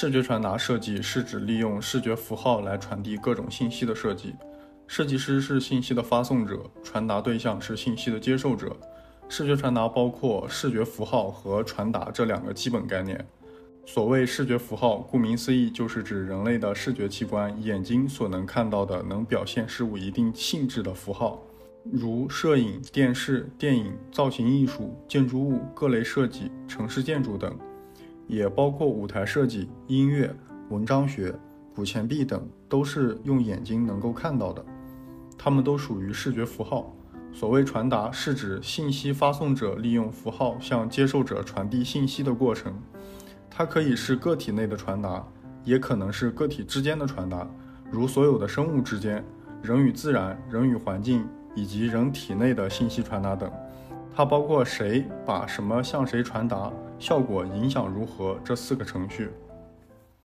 视觉传达设计是指利用视觉符号来传递各种信息的设计。设计师是信息的发送者，传达对象是信息的接受者。视觉传达包括视觉符号和传达这两个基本概念。所谓视觉符号，顾名思义，就是指人类的视觉器官眼睛所能看到的能表现事物一定性质的符号，如摄影、电视、电影、造型艺术、建筑物、各类设计、城市建筑等，也包括舞台设计、音乐、文章学、古钱币等，都是用眼睛能够看到的。它们都属于视觉符号。所谓传达，是指信息发送者利用符号向接受者传递信息的过程。它可以是个体内的传达，也可能是个体之间的传达，如所有的生物之间、人与自然、人与环境以及人体内的信息传达等。它包括谁把什么向谁传达、效果影响如何这四个程序。